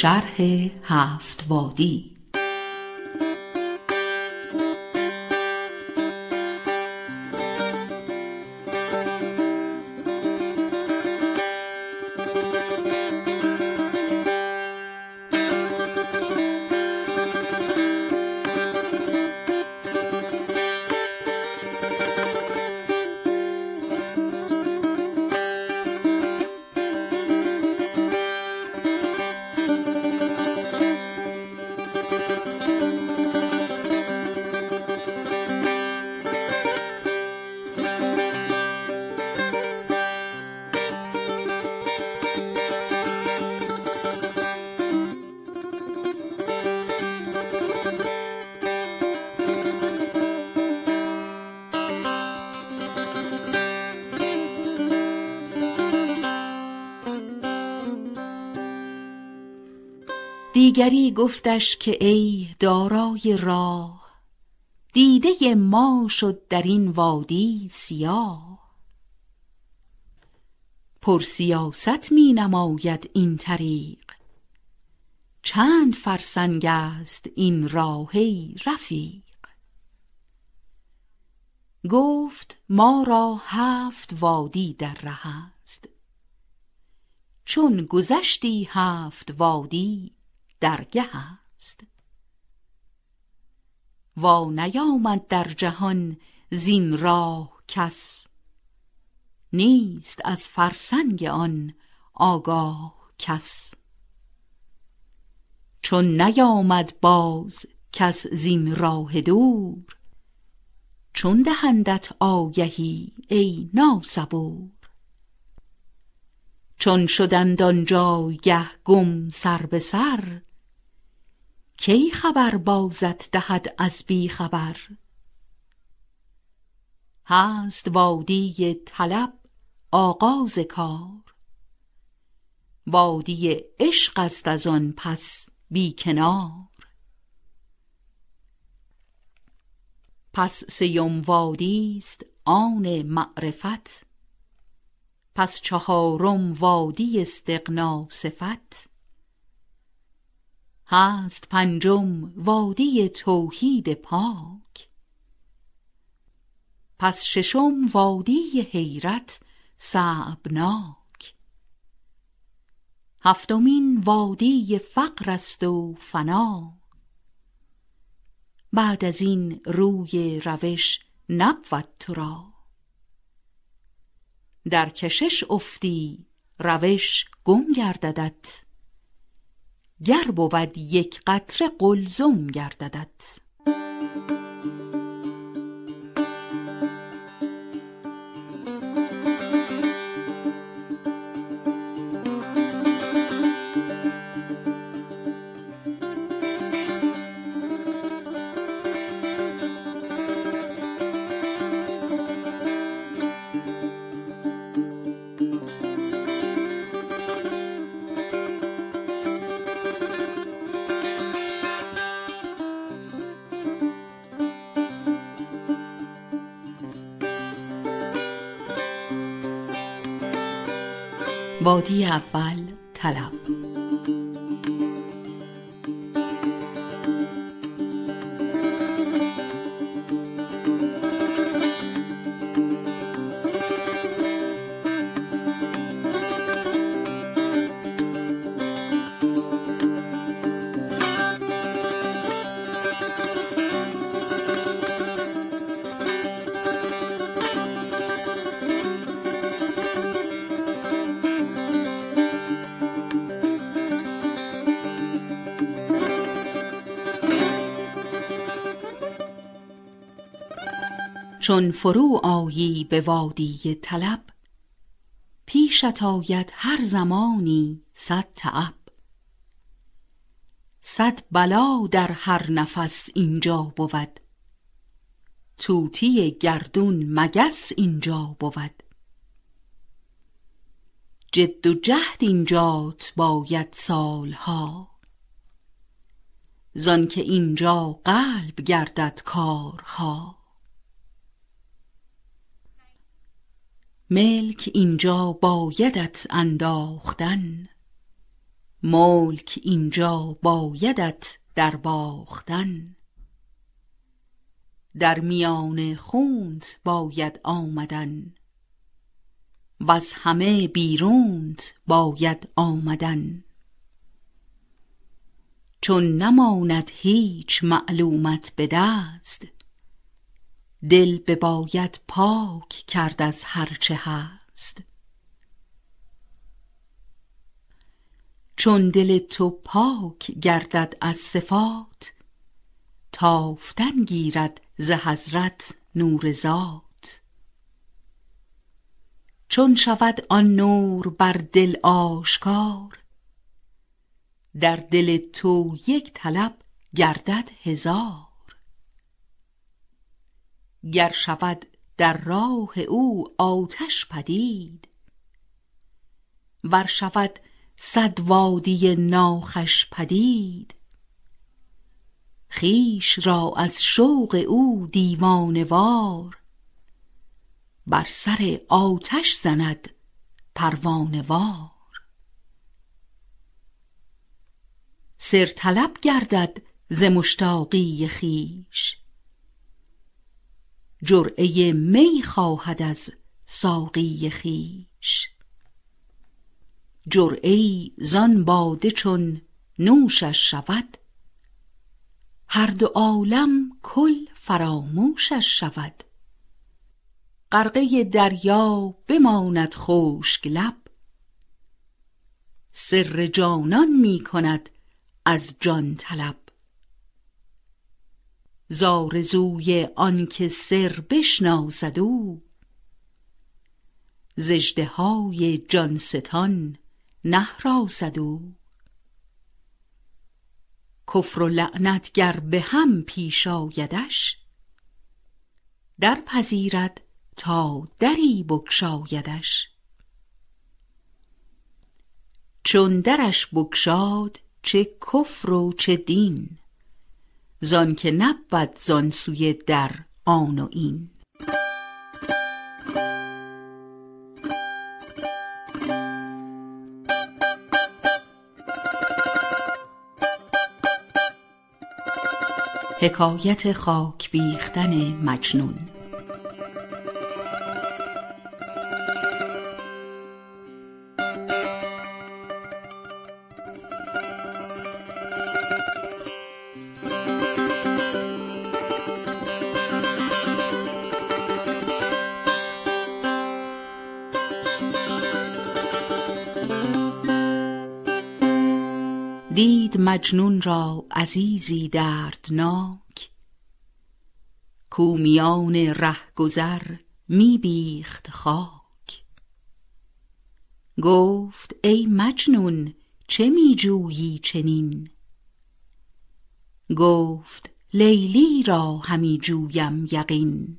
شرح هفت وادی دیگری گفتش که ای دارای راه دیده ما شد در این وادی سیاه. پر سیاست می نماید این طریق چند فرسنگ است این راه ای رفیق. گفت ما را هفت وادی در ره است چون گذشتی هفت وادی درگه است. وا نیامد در جهان زین راه کس نیست از فرسنگ آن آگاه کس. چون نیامد باز کس زین راه دور چون دهندت آگهی ای ناصبور چون شدند آن جایگه گم سر به سر کی خبر بازت دهد از بی خبر؟ هست وادی طلب آغاز کار. وادی عشق است از آن پس بی کنار. پس سیم وادی است آن معرفت. پس چهارم وادی استغنا صفت. هست پنجم وادی توحید پاک. پس ششم وادی حیرت صعبناک. هفتمین وادی فقر است و فنا. بعد از این روی روش نبود تو را. در کشش افتی روش گم گرددت. گر بود یک قطره قلزم گرددت. وادی اول طلب چون فرو آیی به وادی طلب پیشت آید هر زمانی صد تعب. صد بلا در هر نفس اینجا بود توتی گردون مگس اینجا بود. جد و جهد اینجات باید سالها. زان که اینجا قلب گردد کارها. ملک اینجا بایدت انداختن. ملک اینجا بایدت در باختن. در میان خونت باید آمدن. از همه بیرونت باید آمدن. چون نماند هیچ معلومت به دست دل بباید پاک کرد از هرچه هست. چون دل تو پاک گردد از صفات تافتن گیرد ز حضرت نور ذات. چون شود آن نور بر دل آشکار در دل تو یک طلب گردد هزار. گر شود در راه او آتش پدید. ور شود صد وادی ناخش پدید. خویش را از شوق او دیوانه وار. بر سر آتش زند پروانه وار. سر طلب گردد ز مشتاقی خویش. جرعه می خواهد از ساقی خویش. جرعه زان باده چون نوشش شود هر دو عالم کل فراموشش شود. غرقه دریا بماند خشک لب سر جانان می کند از جان طلب. زآرزوی آنکه سر بشناسد او. ز اژدهای جان ستان نهراسد او. کفر و لعنت گر به هم پیش آیدش در پذیرد تا دری بگشایدش. چون درش بگشاد چه کفر و چه دین زانکه نبود زان سوی در آن و این. حکایت خاک بیختن مجنون. مجنون را عزیزی دردناک. کو رهگذر می بیخت خاک. گفت ای مجنون چه می جویی چنین؟ گفت لیلی را همی جویم یقین.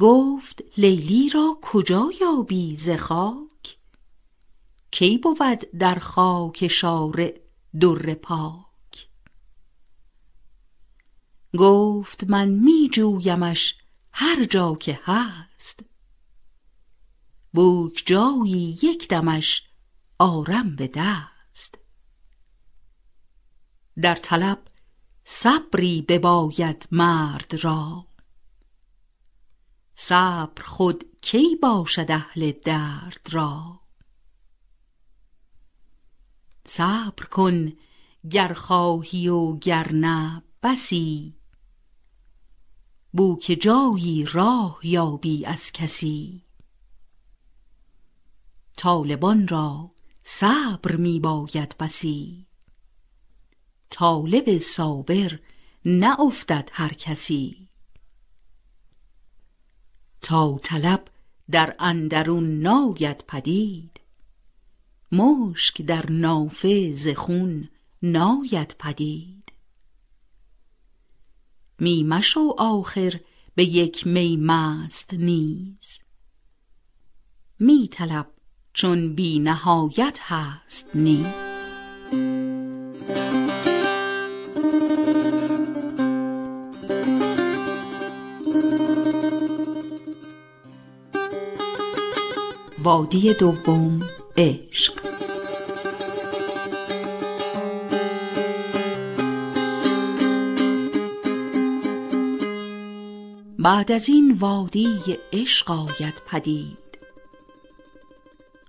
گفت لیلی را کجا یابی ز خاک؟ کی بود در خاک شارع در پاک؟ گفت من می جویمش هر جا که هست. بوک جایی یک دمش آرم به دست. در طلب صبری بباید مرد را. صبر خود کی باشد اهل درد را؟ صبر کن گر خواهی و گر نه بسی. بوک جایی راه یابی از کسی. طالبان را صبر می باید بسی. طالب صابر نه افتد هر کسی. تا طلب در اندرون ناید پدید مشک در نافه ز خون ناید پدید. می مشو آخر به یک می مست نیز. می طلب چون بی نهایت هست نیز. وادی دوم عشق. بعد از این وادی عشق آید پدید.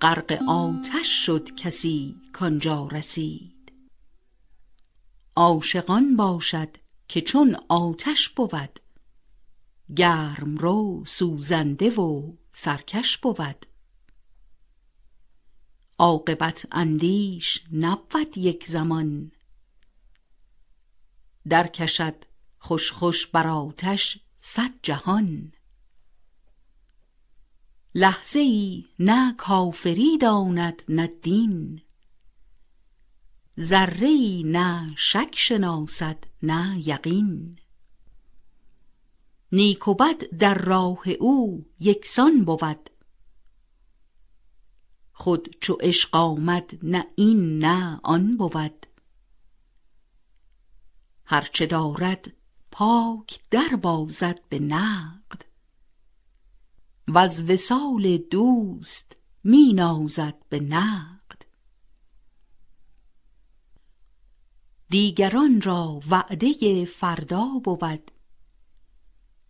غرق آتش شد کسی کانجا رسید. عاشقان باشد که چون آتش بود گرم رو سوزنده و سرکش بود. عاقبت اندیش نبود یک زمان. درکشد خوش خوش بر آتش صد جهان. لحظه ای نه کافری داند نه دین. ذره ای نه شک شناسد نه یقین. نیک در راه او یکسان بود خود چو عشق آمد نه این نه آن بود. هرچه دارد پاک در بازد به نقد. وز وصال دوست می نازد به نقد. دیگران را وعده فردا بود.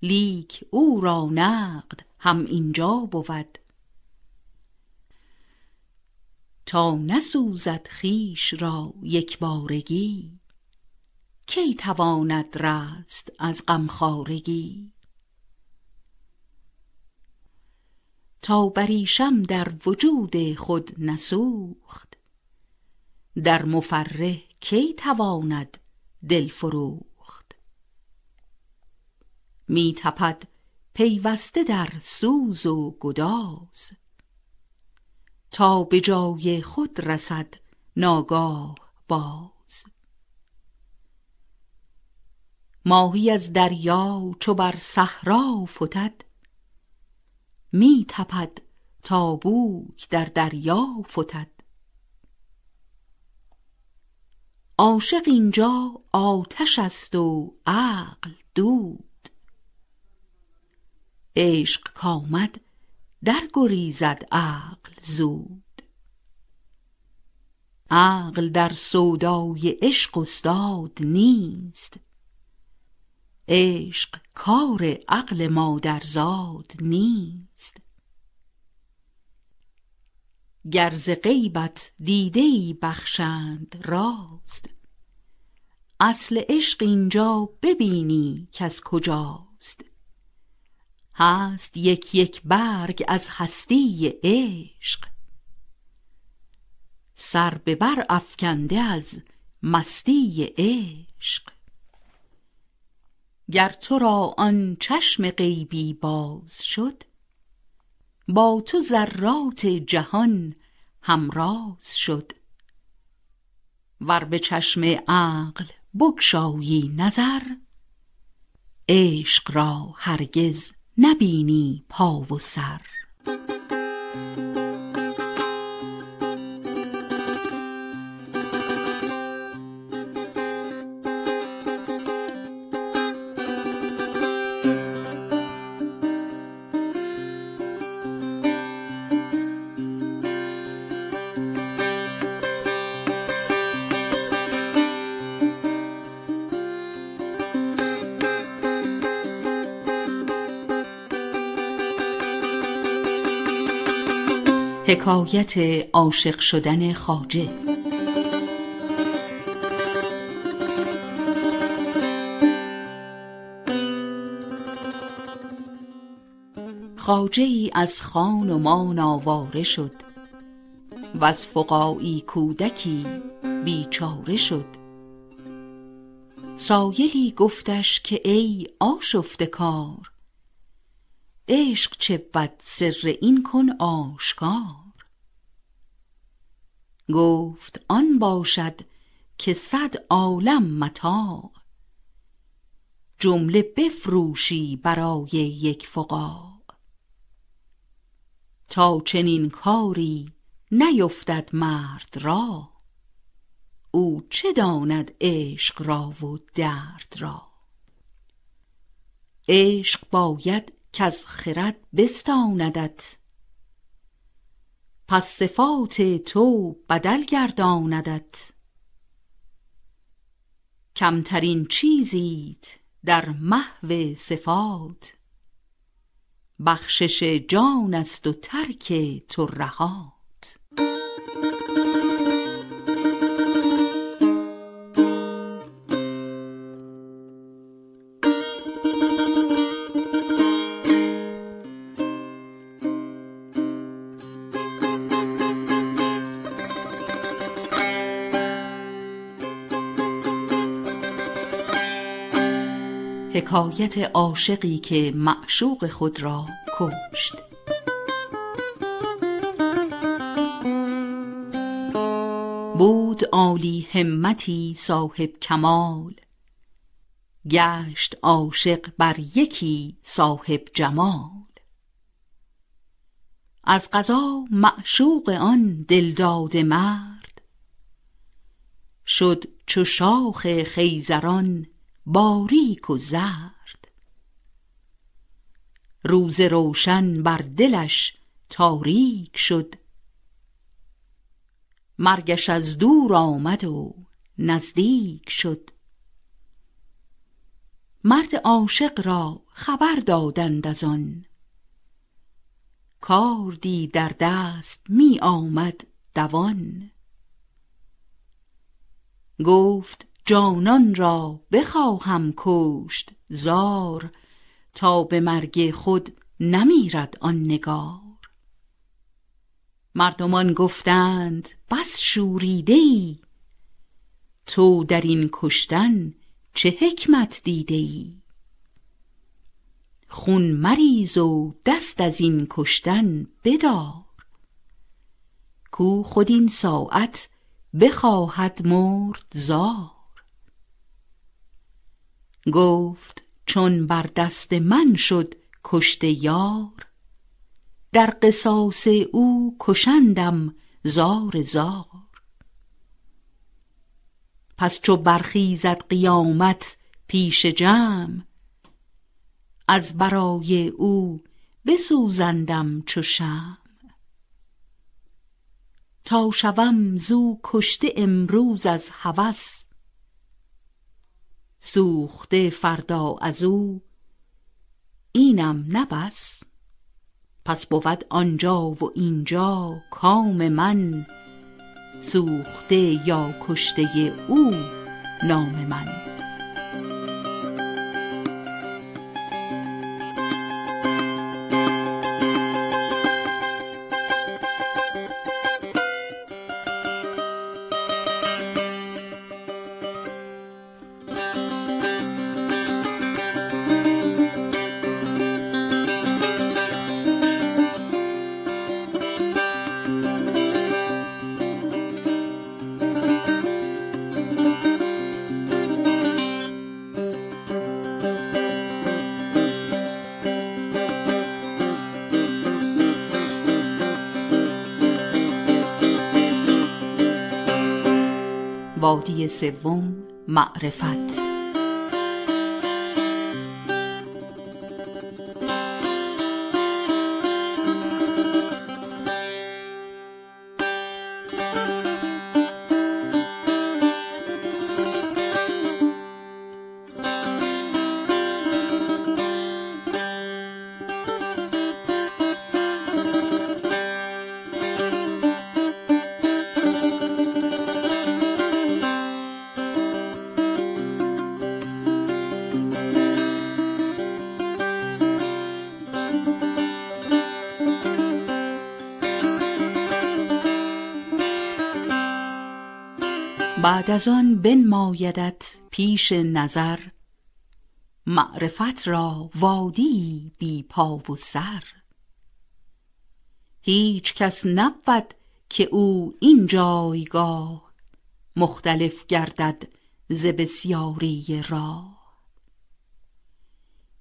لیک او را نقد هم اینجا بود. تا نسوزد خویش را یکبارگی. کی تواند رست از غمخوارگی؟ تا بریشم در وجود خود نسوخت در مفرح کی تواند دل فروخت؟ می تپد پیوسته در سوز و گداز تا به جای خود رسد ناگاه باز. ماهی از دریا چو بر صحرا فتد می تپد تا بوک در دریا فتد. عاشق اینجا آتش است و عقل دود. عشق کامد در گریزد عقل زود. عقل در سودای عشق استاد نیست. عشق کار عقل مادرزاد نیست. گر ز غیبت دیده ای بخشند راست اصل عشق اینجا ببینی کز کجاست. هست یک یک برگ از هستی عشق. سر به بر افکنده از مستی عشق. گر تو را آن چشم غیبی باز شد با تو ذرات جهان همراز شد. ور به چشم عقل بگشایی نظر عشق را هرگز نبینی پا و سر. حکایت عاشق شدن خواجه. خواجه ای از خان و مان آواره شد وز فقاعی کودکی بیچاره شد. سایلی گفتش که ای آشفته کار عشق چه بد سر این کن آشکار. گفت آن باشد که صد عالم متاع. جمله بفروشی برای یک فقاع. تا چنین کاری نیفتد مرد را. او چه داند عشق را و درد را؟ عشق باید کز خرد بستاندت. پس صفات تو بدل گرداندت. کمترین چیزیت در محو صفات. بخشش جان است و ترک ترهات حکایت عاشقی که معشوق خود را کشت. بود عالی همتی صاحب کمال گشت عاشق بر یکی صاحب جمال. از قضا معشوق آن دلداده مرد شد چو شاخ خیزران باریک و زرد. روز روشن بر دلش تاریک شد. مرگش از دور آمد و نزدیک شد. مرد عاشق را خبر دادند از آن. کاردی در دست می آمد دوان. گفت جانان را بخواهم کشت زار تا به مرگ خود نمیرد آن نگار. مردمان گفتند بس شوریده ای تو در این کشتن چه حکمت دیده ای خون مریز و دست از این کشتن بدار. کو خود این ساعت بخواهد مرد زار. گفت چون بر دست من شد کشته یار در قصاص او کشندم زار زار. پس چو برخیزد قیامت پیش جمع از برای او بسوزندم چو شمع. تا شوم زو کشته امروز از هوس سوخته فردا از او. اینم نه بس. پس بود آنجا و اینجا کام من. سوخته یا کشته او نام من. سوم معرفت. بعد از آن بنمایدت پیش نظر. معرفت را وادی بی پا و سر. هیچ کس نبود که او این جایگاه مختلف گردد ز بسیاری راه.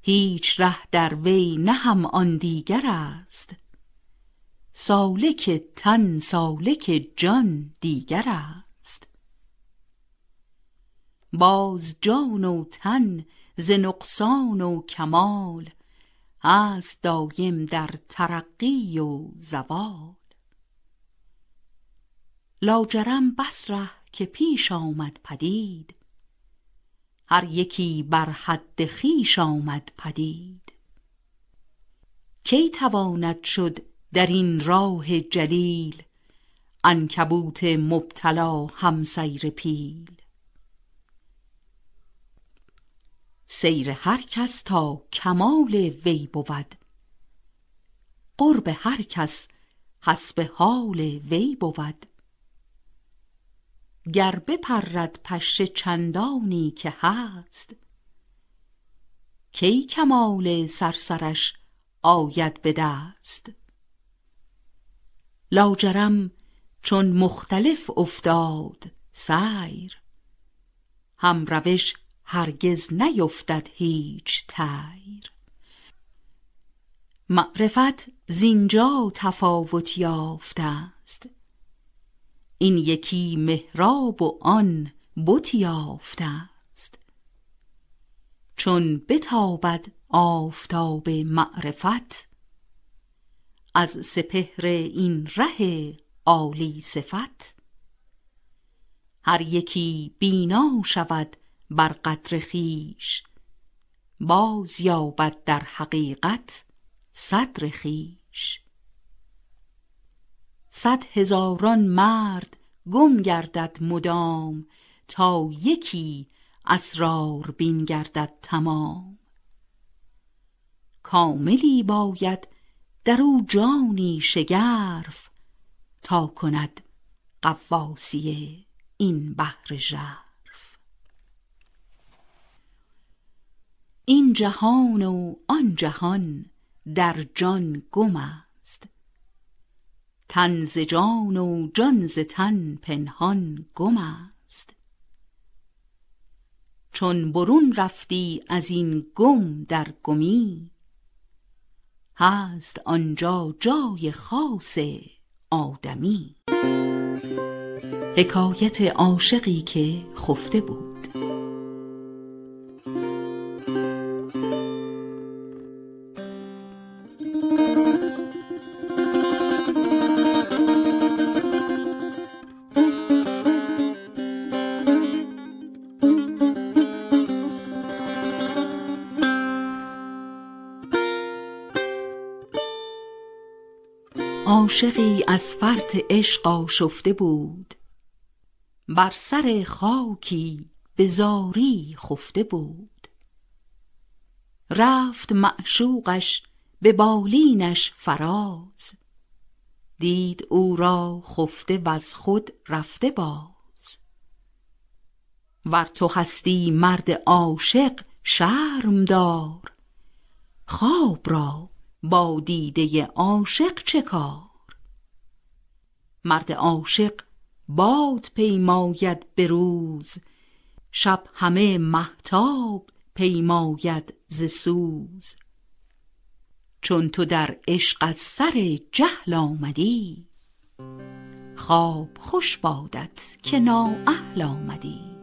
هیچ ره در وی نه هم آن دیگر است. سالک تن سالک جان دیگر است. باز جان و تن ز نقصان و کمال هست دایم در ترقی و زوال. لاجرم بس ره که پیش آمد پدید هر یکی بر حد خویش آمد پدید. کی تواند شد در این راه جلیل عنکبوت مبتلا هم سیر پیل؟ سیر هر کس تا کمال وی بود. قرب هر کس حسب حال وی بود. گر بپرد پشه چندانی که هست کی کمال صرصرش آید به دست؟ لاجرم چون مختلف افتاد سیر هم روش هرگز نیفتد هیچ تیر. معرفت زینجا تفاوت یافته است. این یکی محراب و آن بت یافته است. چون بتابد آفتاب معرفت از سپهر این ره عالی صفت. هر یکی بینا شود بر قدر خویش. باز یابد در حقیقت صدر خویش. صد هزاران مرد گم گردد مدام تا یکی اسرار بین گردد تمام. کاملی باید در او جانی شگرف تا کند قواسی این بحر ژرف. این جهان و آن جهان در جان گم است. تن ز جان و جان ز تن پنهان گم است. چون برون رفتی از این گم در گمی هست آنجا جای خاص آدمی. حکایت عاشقی که خفته بود. عاشقی از فرط عشق آشفته بود. بر سر خاکی به زاری خفته بود. رفت معشوقش به بالینش فراز. دید او را خفته وز خود رفته باز. ور تو هستی مرد عاشق شرم دار. خواب را با دیده عاشق چه کار مرد عاشق باد پیماید به روز. شب همه مهتاب پیماید ز سوز. چون تو در عشق از سر جهل آمدی خواب خوش بادت که نااهل آمدی.